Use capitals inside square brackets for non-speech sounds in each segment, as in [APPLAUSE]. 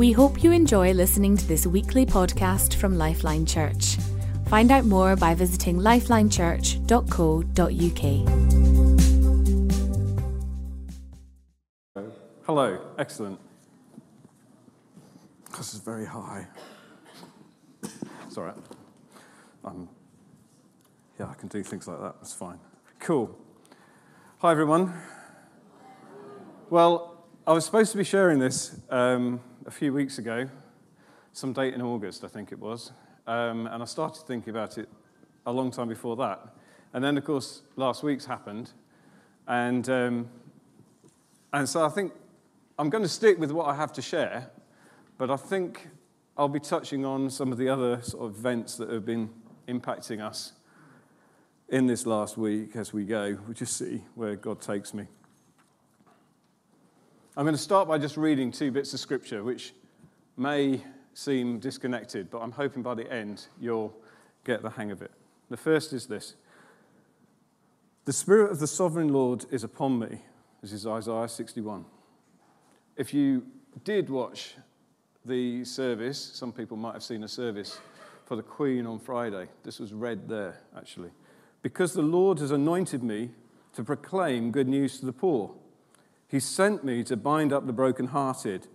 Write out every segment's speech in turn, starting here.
We hope you enjoy listening to this weekly podcast from Lifeline Church. Find out more by visiting lifelinechurch.co.uk. Hello, excellent. This is very high. It's all right. Um, yeah, I can do things like that. That's fine. Cool. Hi, everyone. Well, I was supposed to be sharing this um, a few weeks ago, some date in August, I think it was. Um, and I started thinking about it a long time before that. And then, of course, last week's happened. And, um, and so I think I'm going to stick with what I have to share, but I think I'll be touching on some of the other sort of events that have been impacting us in this last week as we go. We'll just see where God takes me. I'm going to start by just reading two bits of scripture, which may seem disconnected, but I'm hoping by the end you'll get the hang of it. The first is this The Spirit of the Sovereign Lord is upon me. This is Isaiah 61. If you did watch the service, some people might have seen a service for the Queen on Friday. This was read there, actually. Because the Lord has anointed me to proclaim good news to the poor. He sent me to bind up the brokenhearted,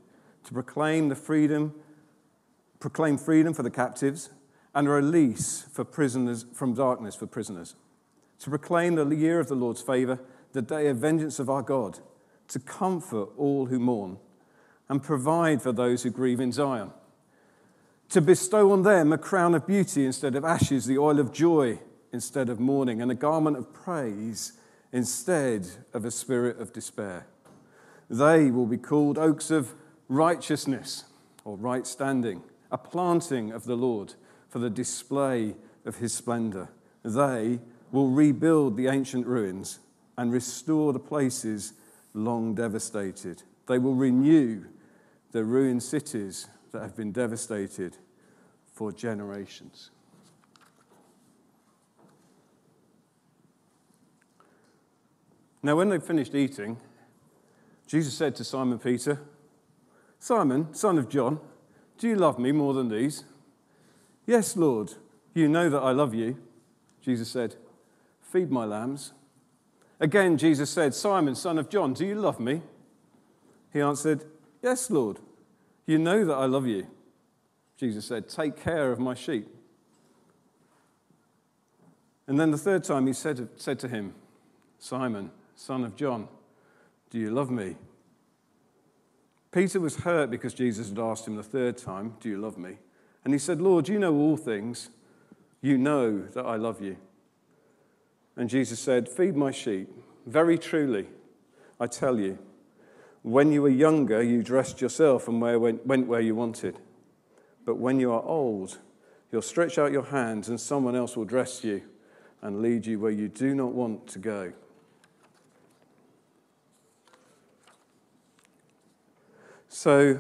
to proclaim the freedom proclaim freedom for the captives and release for prisoners from darkness for prisoners, to proclaim the year of the Lord's favor, the day of vengeance of our God, to comfort all who mourn and provide for those who grieve in Zion, to bestow on them a crown of beauty instead of ashes, the oil of joy instead of mourning, and a garment of praise instead of a spirit of despair. They will be called oaks of righteousness or right standing a planting of the Lord for the display of his splendor. They will rebuild the ancient ruins and restore the places long devastated. They will renew the ruined cities that have been devastated for generations. Now, when they finished eating, Jesus said to Simon Peter, Simon, son of John, do you love me more than these? Yes, Lord, you know that I love you. Jesus said, Feed my lambs. Again, Jesus said, Simon, son of John, do you love me? He answered, Yes, Lord, you know that I love you. Jesus said, Take care of my sheep. And then the third time he said, said to him, Simon, son of John, do you love me? Peter was hurt because Jesus had asked him the third time, Do you love me? And he said, Lord, you know all things. You know that I love you. And Jesus said, Feed my sheep. Very truly, I tell you, when you were younger, you dressed yourself and went where you wanted. But when you are old, you'll stretch out your hands and someone else will dress you and lead you where you do not want to go. So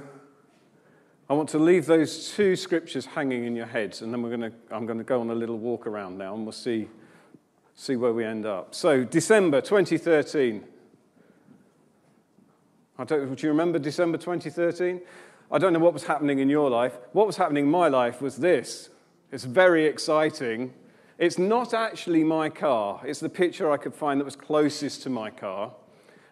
I want to leave those two scriptures hanging in your heads, and then we're to, I'm going to go on a little walk around now, and we'll see, see where we end up. So, December 2013. I don't, do you remember December 2013? I don't know what was happening in your life. What was happening in my life was this. It's very exciting. It's not actually my car, it's the picture I could find that was closest to my car.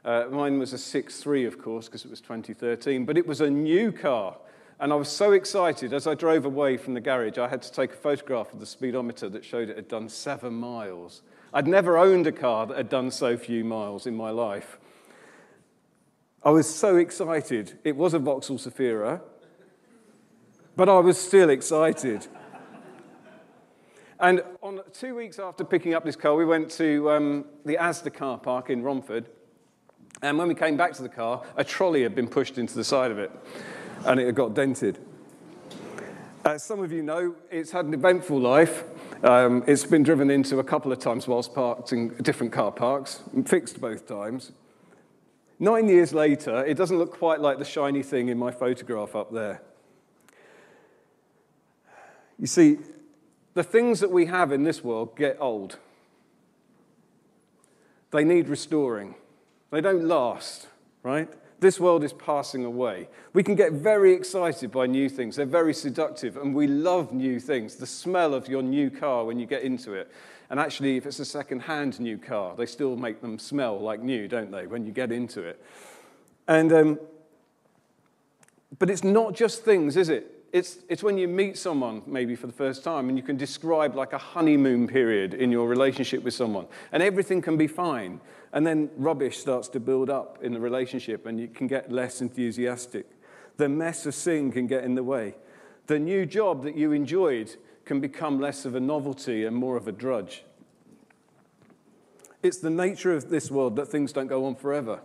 Uh, mine was a 6.3, of course, because it was 2013, but it was a new car. And I was so excited as I drove away from the garage, I had to take a photograph of the speedometer that showed it had done seven miles. I'd never owned a car that had done so few miles in my life. I was so excited. It was a Vauxhall Zafira, but I was still excited. and on two weeks after picking up this car, we went to um, the Asda car park in Romford. And when we came back to the car, a trolley had been pushed into the side of it and it had got dented. As some of you know, it's had an eventful life. Um, it's been driven into a couple of times whilst parked in different car parks, fixed both times. Nine years later, it doesn't look quite like the shiny thing in my photograph up there. You see, the things that we have in this world get old. They need restoring. They don't last, right? This world is passing away. We can get very excited by new things. They're very seductive, and we love new things. The smell of your new car when you get into it. And actually, if it's a second hand new car, they still make them smell like new, don't they, when you get into it? And, um, but it's not just things, is it? It's, it's when you meet someone, maybe for the first time, and you can describe like a honeymoon period in your relationship with someone, and everything can be fine. And then rubbish starts to build up in the relationship, and you can get less enthusiastic. The mess of sin can get in the way. The new job that you enjoyed can become less of a novelty and more of a drudge. It's the nature of this world that things don't go on forever.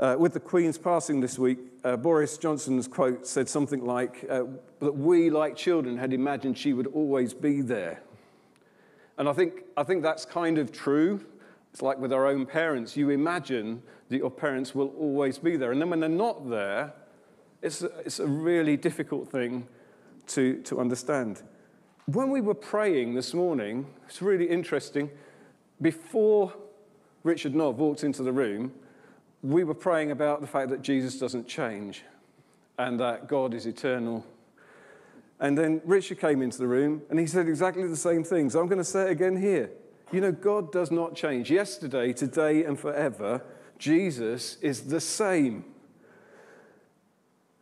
Uh, with the Queen's passing this week, uh, Boris Johnson's quote said something like uh, that we, like children, had imagined she would always be there. And I think, I think that's kind of true. It's like with our own parents. You imagine that your parents will always be there. And then when they're not there, it's a, it's a really difficult thing to, to understand. When we were praying this morning, it's really interesting. Before Richard Nov walked into the room, we were praying about the fact that Jesus doesn't change and that God is eternal. And then Richard came into the room and he said exactly the same things. I'm going to say it again here. You know, God does not change. Yesterday, today, and forever, Jesus is the same.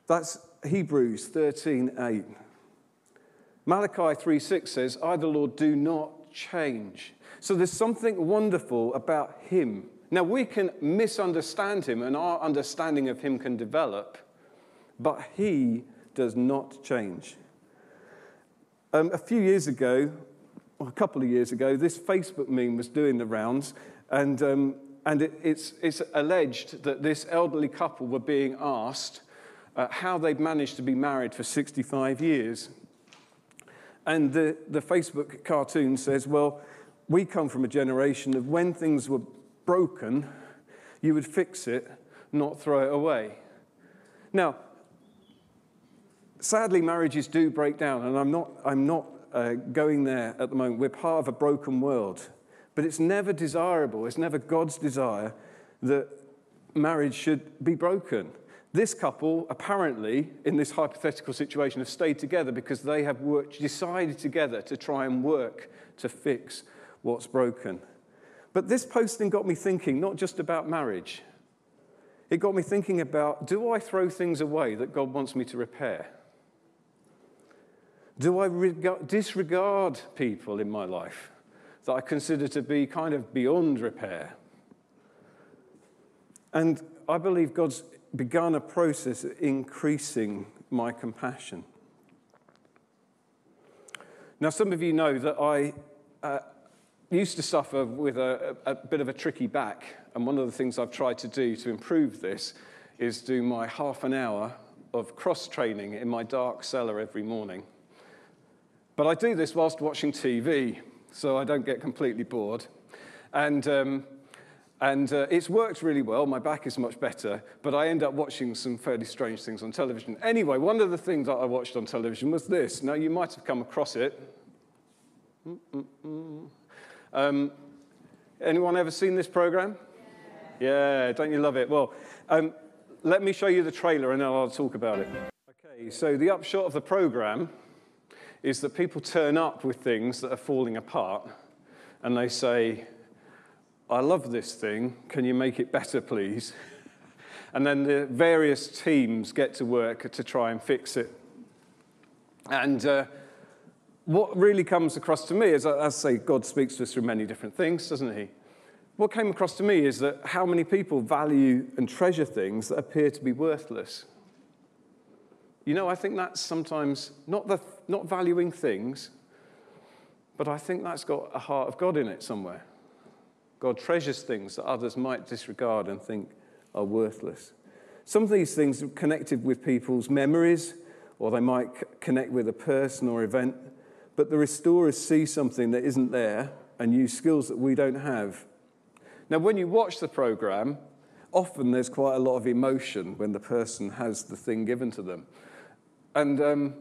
That's Hebrews 13 8. Malachi 3 6 says, I, the Lord, do not change. So there's something wonderful about him now, we can misunderstand him, and our understanding of him can develop, but he does not change. Um, a few years ago, a couple of years ago, this Facebook meme was doing the rounds, and, um, and it, it's, it's alleged that this elderly couple were being asked uh, how they'd managed to be married for 65 years. And the, the Facebook cartoon says, well, we come from a generation of when things were broken, you would fix it, not throw it away. Now, sadly, marriages do break down, and I'm not, I'm not uh, going there at the moment. We're part of a broken world, but it's never desirable, it's never God's desire that marriage should be broken. This couple, apparently, in this hypothetical situation, have stayed together because they have worked, decided together to try and work to fix what's broken. But this posting got me thinking not just about marriage, it got me thinking about do I throw things away that God wants me to repair? Do I reg- disregard people in my life that I consider to be kind of beyond repair? And I believe God's begun a process of increasing my compassion. Now, some of you know that I uh, used to suffer with a, a, bit of a tricky back, and one of the things I've tried to do to improve this is do my half an hour of cross training in my dark cellar every morning. But I do this whilst watching TV, so I don't get completely bored. And, um, and uh, it's worked really well. My back is much better, but I end up watching some fairly strange things on television. Anyway, one of the things that I watched on television was this. Now, you might have come across it. Mm-mm-mm. Um, anyone ever seen this program? Yeah. yeah, don't you love it? Well, um, let me show you the trailer and then I'll talk about it. Okay, so the upshot of the program is that people turn up with things that are falling apart and they say, I love this thing, can you make it better, please? [LAUGHS] And then the various teams get to work to try and fix it. And uh, what really comes across to me is, as I say, God speaks to us through many different things, doesn't he? What came across to me is that how many people value and treasure things that appear to be worthless. You know, I think that's sometimes not, the, not valuing things, but I think that's got a heart of God in it somewhere. God treasures things that others might disregard and think are worthless. Some of these things are connected with people's memories, or they might connect with a person or event. But the restorers see something that isn't there and use skills that we don't have. Now, when you watch the program, often there's quite a lot of emotion when the person has the thing given to them. And, um,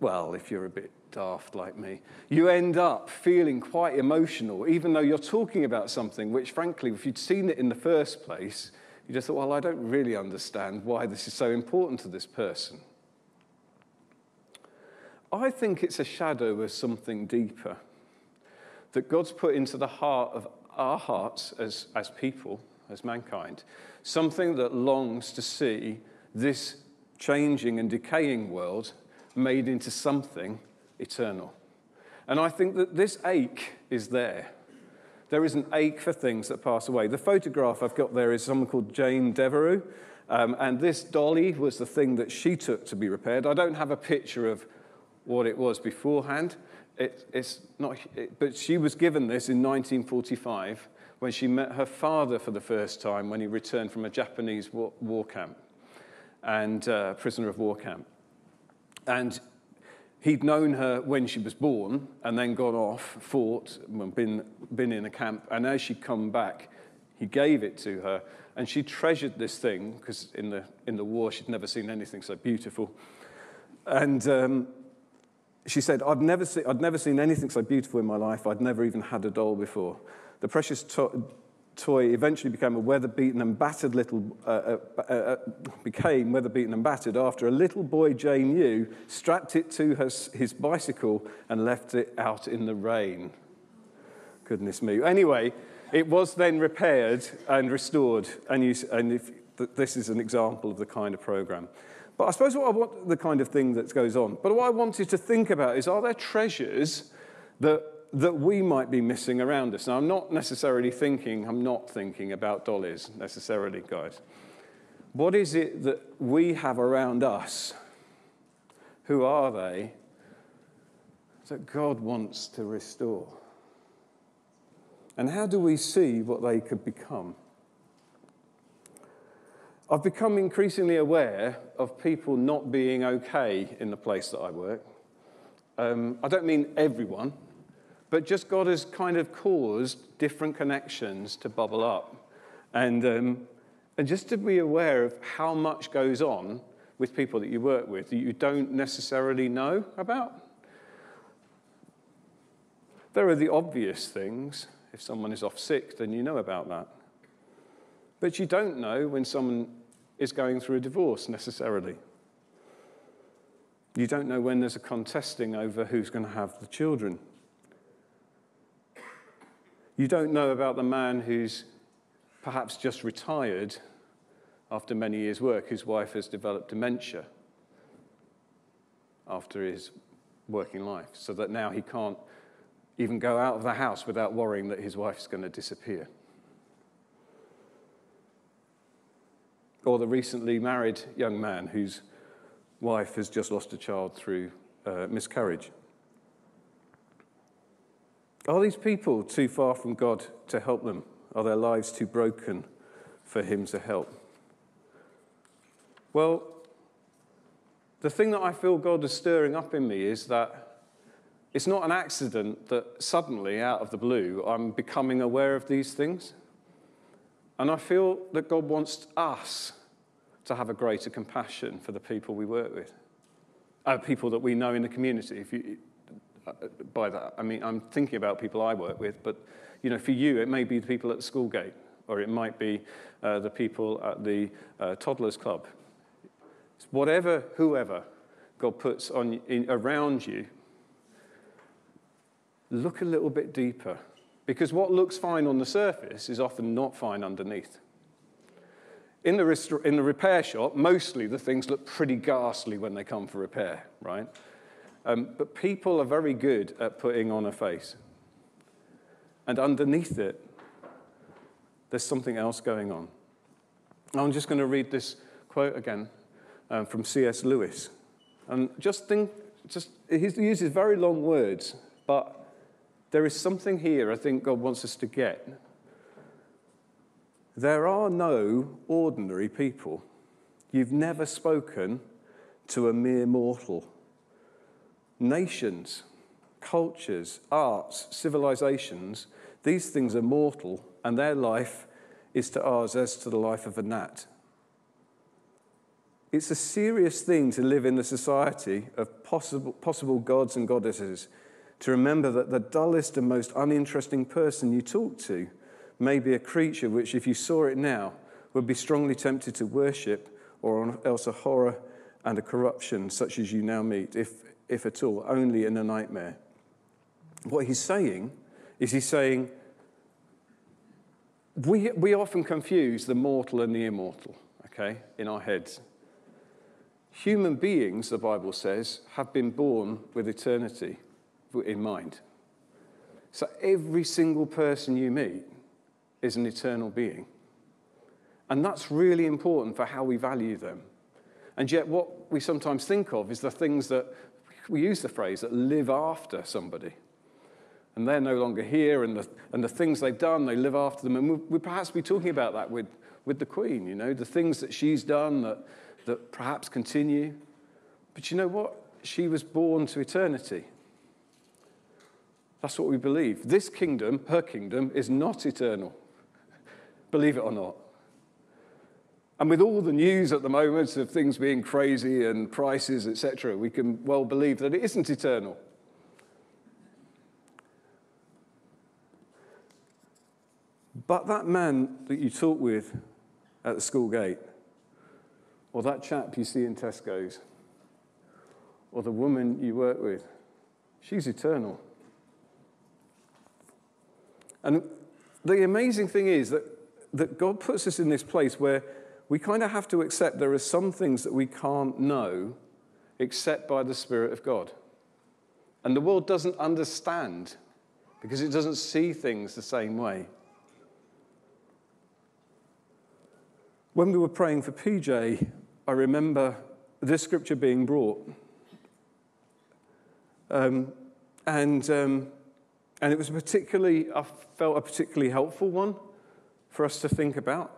well, if you're a bit daft like me, you end up feeling quite emotional, even though you're talking about something which, frankly, if you'd seen it in the first place, you just thought, well, I don't really understand why this is so important to this person. I think it's a shadow of something deeper that God's put into the heart of our hearts as, as people, as mankind, something that longs to see this changing and decaying world made into something eternal. And I think that this ache is there. There is an ache for things that pass away. The photograph I've got there is someone called Jane Devereux, um, and this dolly was the thing that she took to be repaired. I don't have a picture of what it was beforehand, it, it's not, it, but she was given this in 1945 when she met her father for the first time when he returned from a Japanese war, war camp and uh, prisoner of war camp. And he'd known her when she was born and then gone off, fought, been, been in a camp. And as she'd come back, he gave it to her. And she treasured this thing because in the, in the war she'd never seen anything so beautiful. And um, she said, I've never, see, I'd never seen anything so beautiful in my life. I'd never even had a doll before. The precious to- toy eventually became a weather-beaten and battered little, uh, uh, uh, uh became weather-beaten and battered after a little boy, Jane Yu, strapped it to her, his bicycle and left it out in the rain. Goodness me. Anyway, it was then repaired and restored, and, you, and if, this is an example of the kind of program. But I suppose what I want, the kind of thing that goes on. But what I wanted to think about is are there treasures that, that we might be missing around us? Now, I'm not necessarily thinking, I'm not thinking about dollies necessarily, guys. What is it that we have around us? Who are they that God wants to restore? And how do we see what they could become? I've become increasingly aware of people not being okay in the place that I work. Um, I don't mean everyone, but just God has kind of caused different connections to bubble up. And, um, and just to be aware of how much goes on with people that you work with that you don't necessarily know about. There are the obvious things. If someone is off sick, then you know about that. But you don't know when someone is going through a divorce necessarily. You don't know when there's a contesting over who's going to have the children. You don't know about the man who's perhaps just retired after many years' work, whose wife has developed dementia after his working life, so that now he can't even go out of the house without worrying that his wife is going to disappear. Or the recently married young man whose wife has just lost a child through uh, miscarriage. Are these people too far from God to help them? Are their lives too broken for Him to help? Well, the thing that I feel God is stirring up in me is that it's not an accident that suddenly, out of the blue, I'm becoming aware of these things. And I feel that God wants us to have a greater compassion for the people we work with, uh, people that we know in the community. If you, by that, I mean, I'm thinking about people I work with, but you know, for you, it may be the people at the school gate, or it might be uh, the people at the uh, toddlers club. It's whatever, whoever God puts on in, around you, look a little bit deeper, because what looks fine on the surface is often not fine underneath. In the, in the repair shop, mostly the things look pretty ghastly when they come for repair, right? Um, but people are very good at putting on a face. And underneath it, there's something else going on. I'm just going to read this quote again um, from C.S. Lewis. And just think, just, he uses very long words, but there is something here I think God wants us to get there are no ordinary people. You've never spoken to a mere mortal. Nations, cultures, arts, civilizations, these things are mortal, and their life is to ours as to the life of a gnat. It's a serious thing to live in the society of possible, possible gods and goddesses, to remember that the dullest and most uninteresting person you talk to may be a creature which, if you saw it now, would be strongly tempted to worship, or else a horror and a corruption such as you now meet, if, if at all, only in a nightmare. What he's saying is he's saying, we, we often confuse the mortal and the immortal, okay, in our heads. Human beings, the Bible says, have been born with eternity in mind. So every single person you meet is an eternal being. And that's really important for how we value them. And yet, what we sometimes think of is the things that we use the phrase that live after somebody. And they're no longer here, and the, and the things they've done, they live after them. And we, we perhaps be talking about that with, with the Queen, you know, the things that she's done that, that perhaps continue. But you know what? She was born to eternity. That's what we believe. This kingdom, her kingdom, is not eternal. Believe it or not. And with all the news at the moment of things being crazy and prices, etc., we can well believe that it isn't eternal. But that man that you talk with at the school gate, or that chap you see in Tesco's, or the woman you work with, she's eternal. And the amazing thing is that, that God puts us in this place where we kind of have to accept there are some things that we can't know except by the Spirit of God. And the world doesn't understand because it doesn't see things the same way. When we were praying for PJ, I remember this scripture being brought. Um, and, um, and it was particularly, I felt a particularly helpful one for us to think about.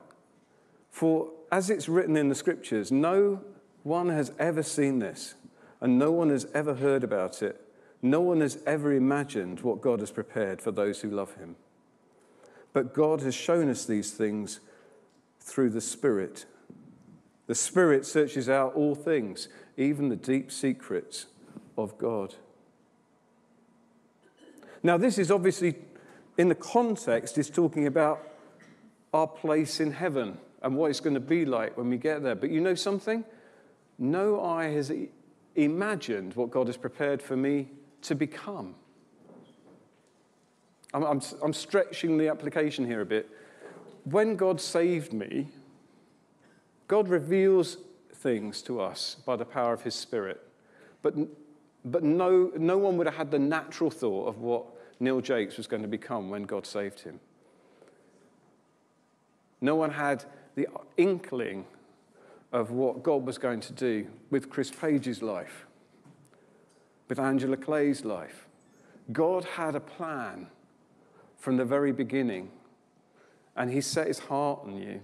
For as it's written in the scriptures, no one has ever seen this, and no one has ever heard about it. No one has ever imagined what God has prepared for those who love him. But God has shown us these things through the Spirit. The Spirit searches out all things, even the deep secrets of God. Now, this is obviously, in the context, is talking about our place in heaven and what it's going to be like when we get there. But you know something? No eye has imagined what God has prepared for me to become. I'm, I'm, I'm stretching the application here a bit. When God saved me, God reveals things to us by the power of His Spirit. But, but no, no one would have had the natural thought of what Neil Jakes was going to become when God saved him. No one had the inkling of what God was going to do with Chris Page's life, with Angela Clay's life. God had a plan from the very beginning, and He set His heart on you.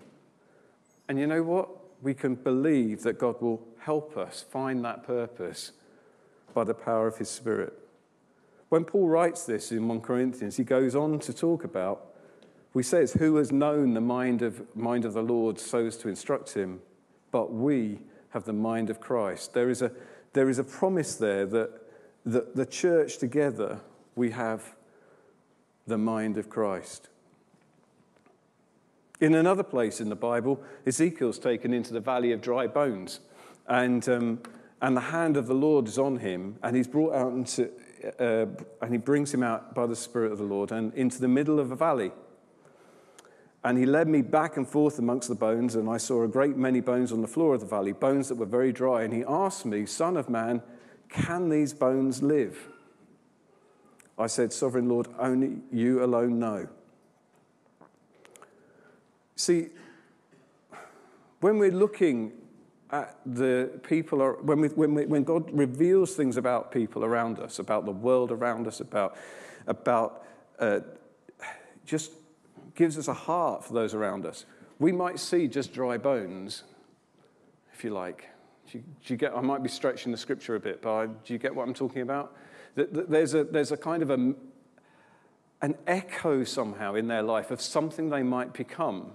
And you know what? We can believe that God will help us find that purpose by the power of His Spirit. When Paul writes this in 1 Corinthians, he goes on to talk about we say it's who has known the mind of, mind of the Lord so as to instruct him, but we have the mind of Christ. There is a, there is a promise there that, that the church together, we have the mind of Christ. In another place in the Bible, Ezekiel's taken into the valley of dry bones, and, um, and the hand of the Lord is on him, and he's brought out into, uh, and he brings him out by the Spirit of the Lord and into the middle of a valley. And he led me back and forth amongst the bones, and I saw a great many bones on the floor of the valley, bones that were very dry. And he asked me, Son of man, can these bones live? I said, Sovereign Lord, only you alone know. See, when we're looking the people, are, when, we, when, we, when God reveals things about people around us, about the world around us, about, about uh, just gives us a heart for those around us. We might see just dry bones, if you like. Do you, do you get, I might be stretching the scripture a bit, but do you get what I'm talking about? That there's a, there's a kind of a, an echo somehow in their life of something they might become.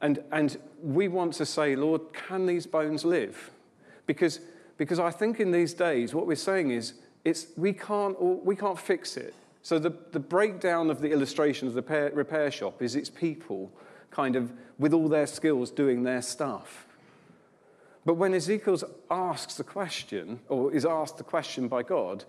And, and we want to say, Lord, can these bones live? Because, because I think in these days, what we're saying is, it's, we, can't, we can't fix it. So the, the breakdown of the illustration of the repair, repair shop is it's people kind of with all their skills doing their stuff. But when Ezekiel asks the question, or is asked the question by God,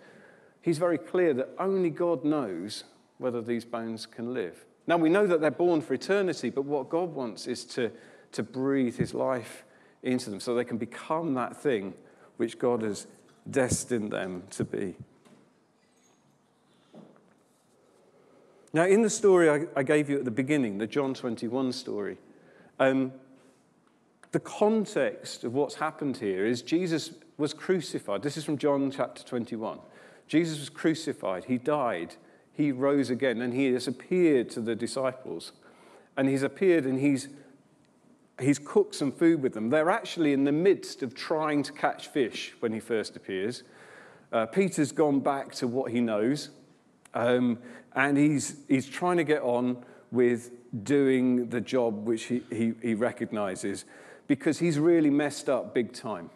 he's very clear that only God knows whether these bones can live. Now, we know that they're born for eternity, but what God wants is to, to breathe his life into them so they can become that thing which God has destined them to be. Now, in the story I, I gave you at the beginning, the John 21 story, um, the context of what's happened here is Jesus was crucified. This is from John chapter 21. Jesus was crucified, he died, he rose again, and he has appeared to the disciples. And he's appeared and he's, he's cooked some food with them. They're actually in the midst of trying to catch fish when he first appears. Uh, Peter's gone back to what he knows, um, and he's, he's trying to get on with doing the job which he, he, he recognizes because he's really messed up big time.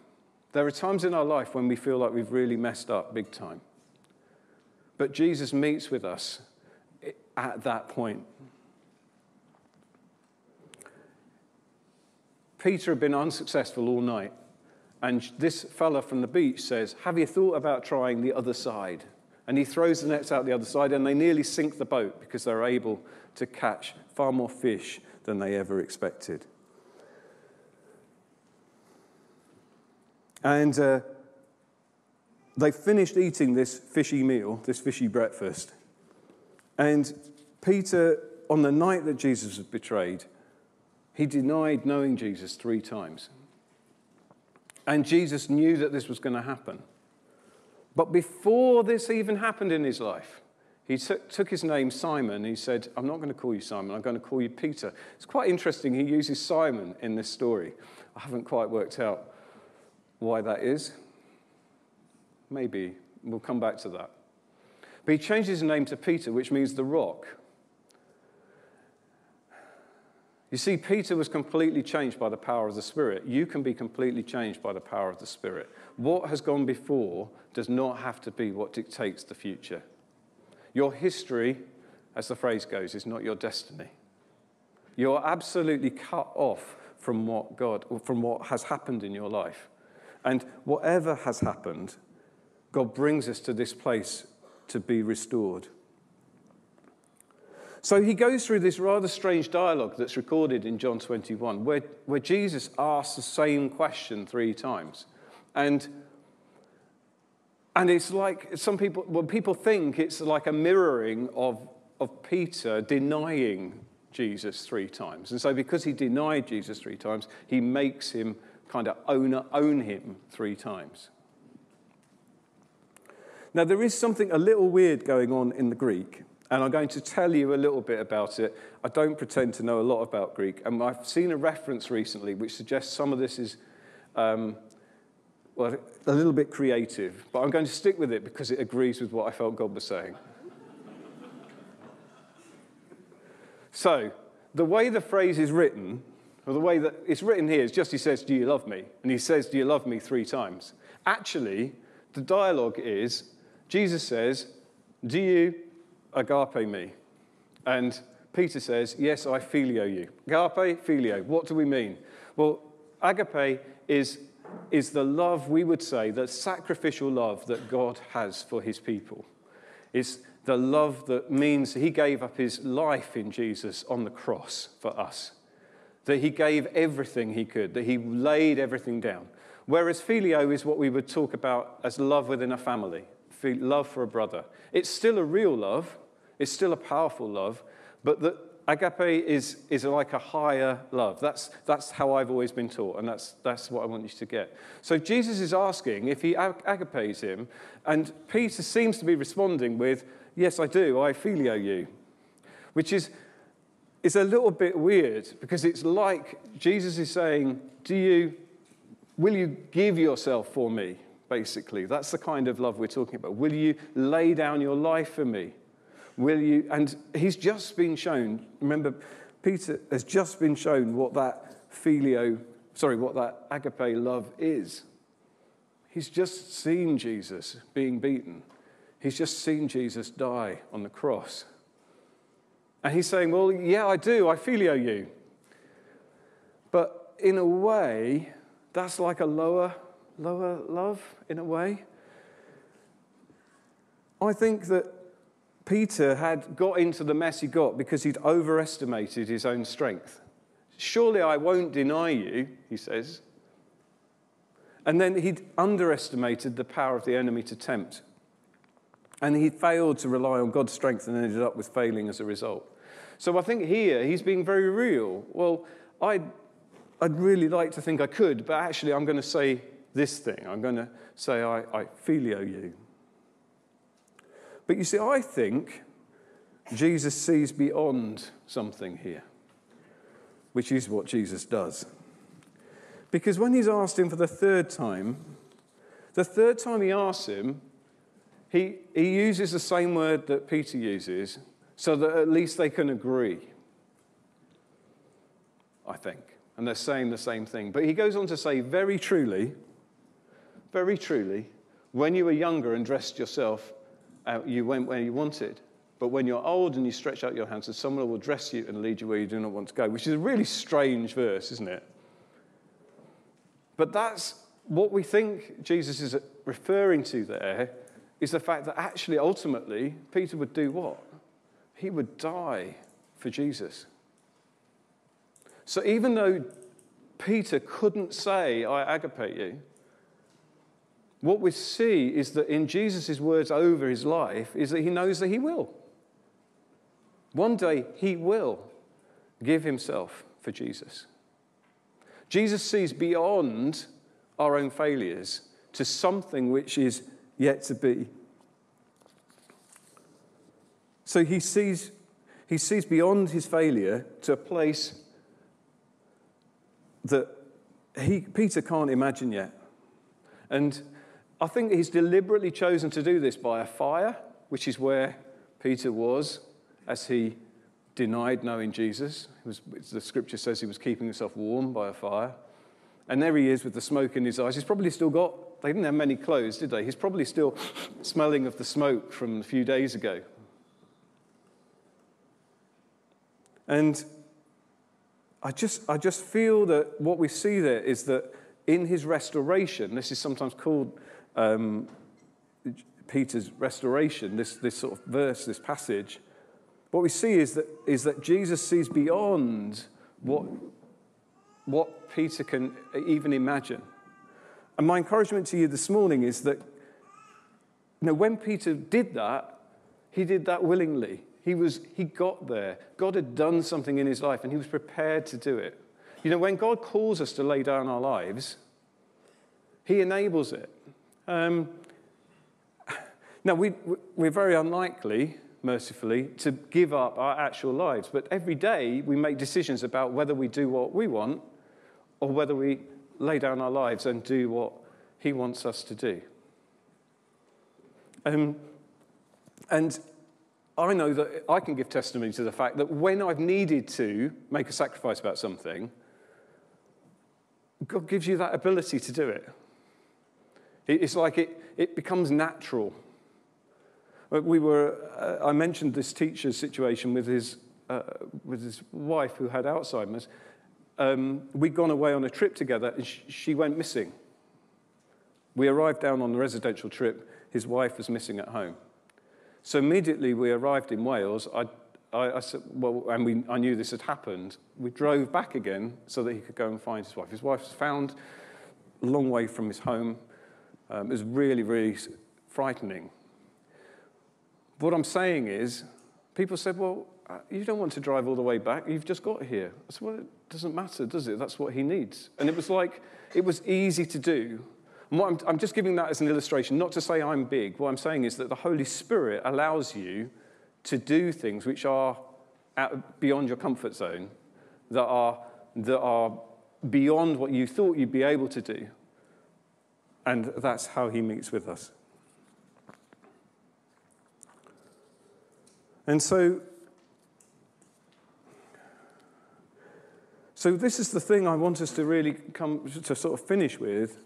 There are times in our life when we feel like we've really messed up big time. But Jesus meets with us at that point. Peter had been unsuccessful all night. And this fella from the beach says, Have you thought about trying the other side? And he throws the nets out the other side, and they nearly sink the boat because they're able to catch far more fish than they ever expected. And uh, they finished eating this fishy meal, this fishy breakfast. And Peter, on the night that Jesus was betrayed, he denied knowing Jesus three times. And Jesus knew that this was going to happen. But before this even happened in his life, he took, took his name Simon. He said, I'm not going to call you Simon, I'm going to call you Peter. It's quite interesting. He uses Simon in this story. I haven't quite worked out why that is. Maybe. We'll come back to that. But he changed his name to Peter, which means the rock. You see, Peter was completely changed by the power of the Spirit. You can be completely changed by the power of the Spirit. What has gone before does not have to be what dictates the future. Your history, as the phrase goes, is not your destiny. You're absolutely cut off from what God, from what has happened in your life. And whatever has happened, God brings us to this place to be restored. So he goes through this rather strange dialogue that's recorded in John 21, where, where Jesus asks the same question three times. And, and it's like some people, well, people think it's like a mirroring of, of Peter denying Jesus three times. And so, because he denied Jesus three times, he makes him kind of own, own him three times. Now, there is something a little weird going on in the Greek and I'm going to tell you a little bit about it. I don't pretend to know a lot about Greek, and I've seen a reference recently which suggests some of this is um, well, a little bit creative, but I'm going to stick with it because it agrees with what I felt God was saying. [LAUGHS] so, the way the phrase is written, or the way that it's written here, is just he says, Do you love me? And he says, Do you love me three times. Actually, the dialogue is Jesus says, Do you agape me. And Peter says, Yes, I phileo you. Agape, phileo. What do we mean? Well, agape is, is the love, we would say, the sacrificial love that God has for his people. It's the love that means he gave up his life in Jesus on the cross for us. That he gave everything he could, that he laid everything down. Whereas phileo is what we would talk about as love within a family, love for a brother. It's still a real love, it's still a powerful love, but the agape is, is like a higher love. That's, that's how I've always been taught, and that's, that's what I want you to get. So Jesus is asking if he agapes him, and Peter seems to be responding with, Yes, I do, I phileo you, which is, is a little bit weird because it's like Jesus is saying, Do you, will you give yourself for me? Basically, that's the kind of love we're talking about. Will you lay down your life for me? Will you? And he's just been shown, remember, Peter has just been shown what that phileo, sorry, what that agape love is. He's just seen Jesus being beaten. He's just seen Jesus die on the cross. And he's saying, Well, yeah, I do. I phileo you. But in a way, that's like a lower, lower love, in a way. I think that Peter had got into the mess he got because he'd overestimated his own strength. Surely I won't deny you, he says. And then he'd underestimated the power of the enemy to tempt. And he failed to rely on God's strength and ended up with failing as a result. So I think here he's being very real. Well, I'd, I'd really like to think I could, but actually I'm going to say this thing. I'm going to say I, I phileo you. But you see, I think Jesus sees beyond something here, which is what Jesus does. Because when he's asked him for the third time, the third time he asks him, he, he uses the same word that Peter uses so that at least they can agree. I think. And they're saying the same thing. But he goes on to say, very truly, very truly, when you were younger and dressed yourself, uh, you went where you wanted. But when you're old and you stretch out your hands, and someone will dress you and lead you where you do not want to go, which is a really strange verse, isn't it? But that's what we think Jesus is referring to there is the fact that actually, ultimately, Peter would do what? He would die for Jesus. So even though Peter couldn't say, I agapate you, what we see is that in Jesus' words over his life is that he knows that he will. One day he will give himself for Jesus. Jesus sees beyond our own failures to something which is yet to be. So he sees, he sees beyond his failure to a place that he, Peter can't imagine yet. And I think he's deliberately chosen to do this by a fire, which is where Peter was as he denied knowing Jesus. Was, the scripture says he was keeping himself warm by a fire. And there he is with the smoke in his eyes. He's probably still got, they didn't have many clothes, did they? He's probably still [LAUGHS] smelling of the smoke from a few days ago. And I just, I just feel that what we see there is that in his restoration, this is sometimes called um, Peter's restoration, this, this sort of verse, this passage, what we see is that, is that Jesus sees beyond what, what Peter can even imagine. And my encouragement to you this morning is that you know, when Peter did that, he did that willingly. He, was, he got there. God had done something in his life and he was prepared to do it. You know, when God calls us to lay down our lives, he enables it. Um, [SIGHS] now, we, we're very unlikely, mercifully, to give up our actual lives, but every day we make decisions about whether we do what we want or whether we lay down our lives and do what He wants us to do. Um, and I know that I can give testimony to the fact that when I've needed to make a sacrifice about something, God gives you that ability to do it. It's like it, it becomes natural. Uh, we were, uh, I mentioned this teacher's situation with his, uh, with his wife who had Alzheimer's. Um, we'd gone away on a trip together and sh- she went missing. We arrived down on the residential trip, his wife was missing at home. So immediately we arrived in Wales, I, I, I said, well, and we, I knew this had happened. We drove back again so that he could go and find his wife. His wife was found a long way from his home. Um, was really, really frightening. What I'm saying is, people said, well, uh, you don't want to drive all the way back. You've just got here. I said, well, it doesn't matter, does it? That's what he needs. And it was like, it was easy to do. And I'm, I'm just giving that as an illustration, not to say I'm big. What I'm saying is that the Holy Spirit allows you to do things which are beyond your comfort zone, that are, that are beyond what you thought you'd be able to do. And that's how he meets with us. And so, so this is the thing I want us to really come to sort of finish with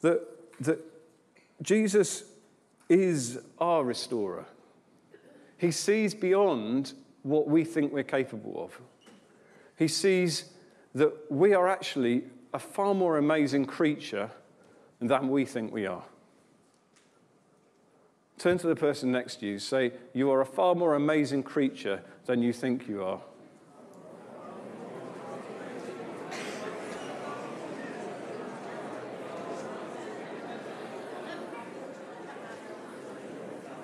that, that Jesus is our restorer. He sees beyond what we think we're capable of. He sees that we are actually a far more amazing creature than we think we are. Turn to the person next to you, say, You are a far more amazing creature than you think you are.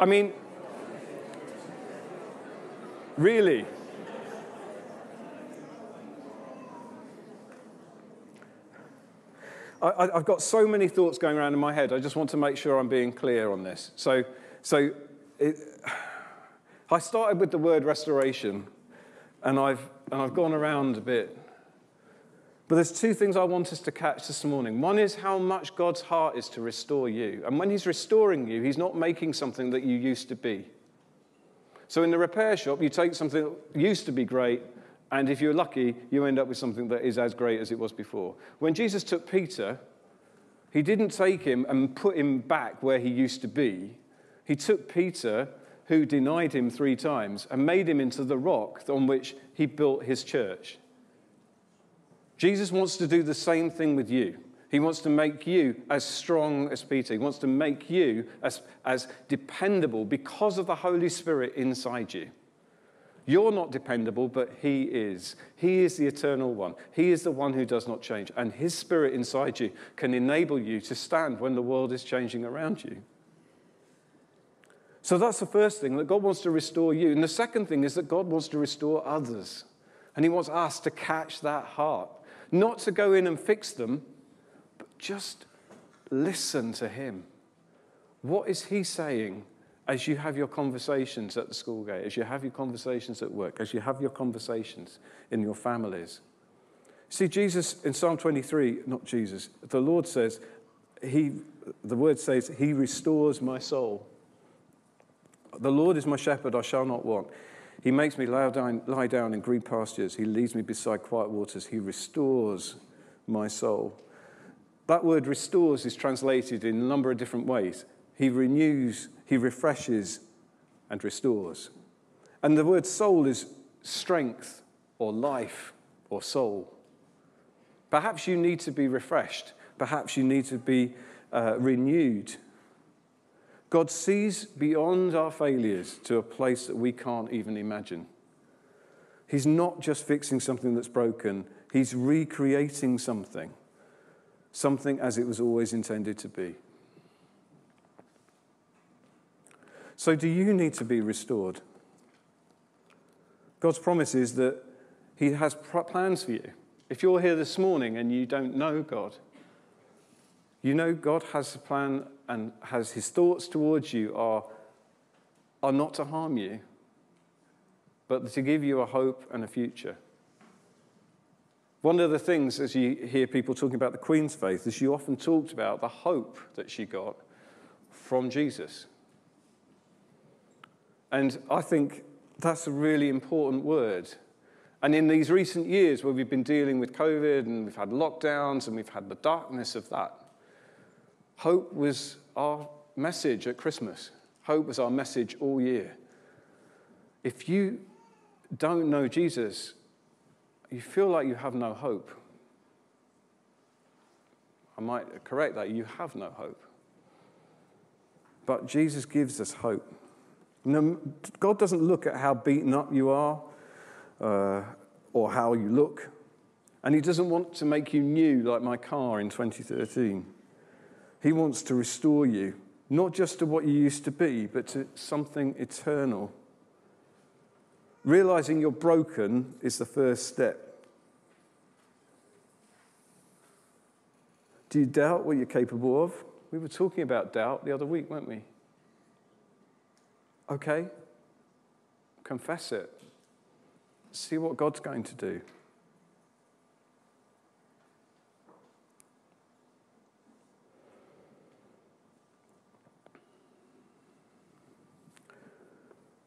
I mean, really. I, have got so many thoughts going around in my head. I just want to make sure I'm being clear on this. So, so it, [SIGHS] I started with the word restoration, and I've, and I've gone around a bit. But there's two things I want us to catch this morning. One is how much God's heart is to restore you. And when He's restoring you, He's not making something that you used to be. So in the repair shop, you take something that used to be great, and if you're lucky, you end up with something that is as great as it was before. When Jesus took Peter, He didn't take him and put him back where he used to be. He took Peter, who denied him three times, and made him into the rock on which he built his church. Jesus wants to do the same thing with you. He wants to make you as strong as Peter. He wants to make you as, as dependable because of the Holy Spirit inside you. You're not dependable, but He is. He is the eternal one. He is the one who does not change. And His Spirit inside you can enable you to stand when the world is changing around you. So that's the first thing that God wants to restore you. And the second thing is that God wants to restore others. And He wants us to catch that heart. Not to go in and fix them, but just listen to Him. What is He saying as you have your conversations at the school gate, as you have your conversations at work, as you have your conversations in your families? See, Jesus in Psalm 23, not Jesus, the Lord says, he, the word says, He restores my soul. The Lord is my shepherd, I shall not want. He makes me lie down, lie down in green pastures. He leads me beside quiet waters. He restores my soul. That word restores is translated in a number of different ways. He renews, he refreshes, and restores. And the word soul is strength or life or soul. Perhaps you need to be refreshed. Perhaps you need to be uh, renewed God sees beyond our failures to a place that we can't even imagine. He's not just fixing something that's broken, He's recreating something, something as it was always intended to be. So, do you need to be restored? God's promise is that He has plans for you. If you're here this morning and you don't know God, you know God has a plan and has his thoughts towards you are, are not to harm you, but to give you a hope and a future. One of the things, as you hear people talking about the Queen's faith, is she often talked about the hope that she got from Jesus. And I think that's a really important word. And in these recent years where we've been dealing with COVID and we've had lockdowns and we've had the darkness of that, Hope was our message at Christmas. Hope was our message all year. If you don't know Jesus, you feel like you have no hope. I might correct that. You have no hope. But Jesus gives us hope. God doesn't look at how beaten up you are uh, or how you look. And He doesn't want to make you new like my car in 2013. He wants to restore you, not just to what you used to be, but to something eternal. Realizing you're broken is the first step. Do you doubt what you're capable of? We were talking about doubt the other week, weren't we? Okay, confess it. See what God's going to do.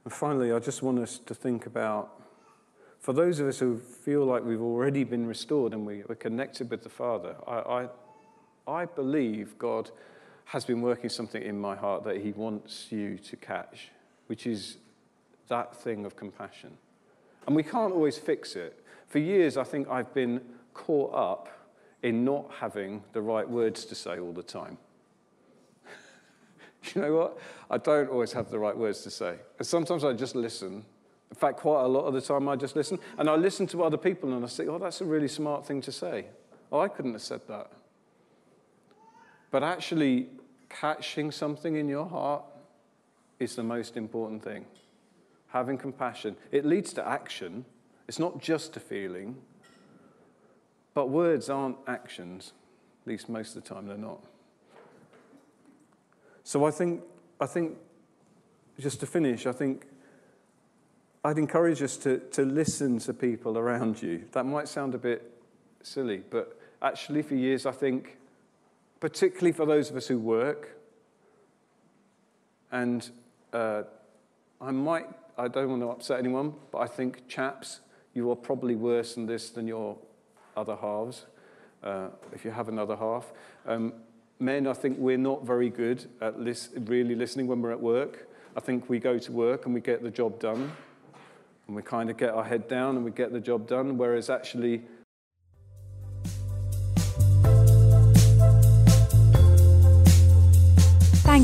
And finally, I just want us to think about for those of us who feel like we've already been restored and we, are connected with the Father, I, I, I believe God has been working something in my heart that He wants you to catch, which is that thing of compassion. And we can't always fix it. For years, I think I've been caught up in not having the right words to say all the time. [LAUGHS] you know what? I don't always have the right words to say. And sometimes I just listen. In fact, quite a lot of the time I just listen. And I listen to other people and I say, oh, that's a really smart thing to say. Oh, I couldn't have said that. But actually, catching something in your heart is the most important thing. Having compassion. It leads to action. It's not just a feeling. But words aren't actions. At least most of the time they're not. So I think, I think just to finish, I think I'd encourage us to, to listen to people around you. That might sound a bit silly, but actually, for years, I think, particularly for those of us who work, and uh, I might, I don't want to upset anyone, but I think, chaps, you are probably worse than this than your other halves, uh, if you have another half. Um, men, I think we're not very good at lis- really listening when we're at work. I think we go to work and we get the job done, and we kind of get our head down and we get the job done, whereas actually,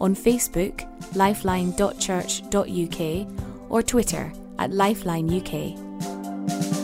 on Facebook, lifeline.church.uk, or Twitter at lifelineuk.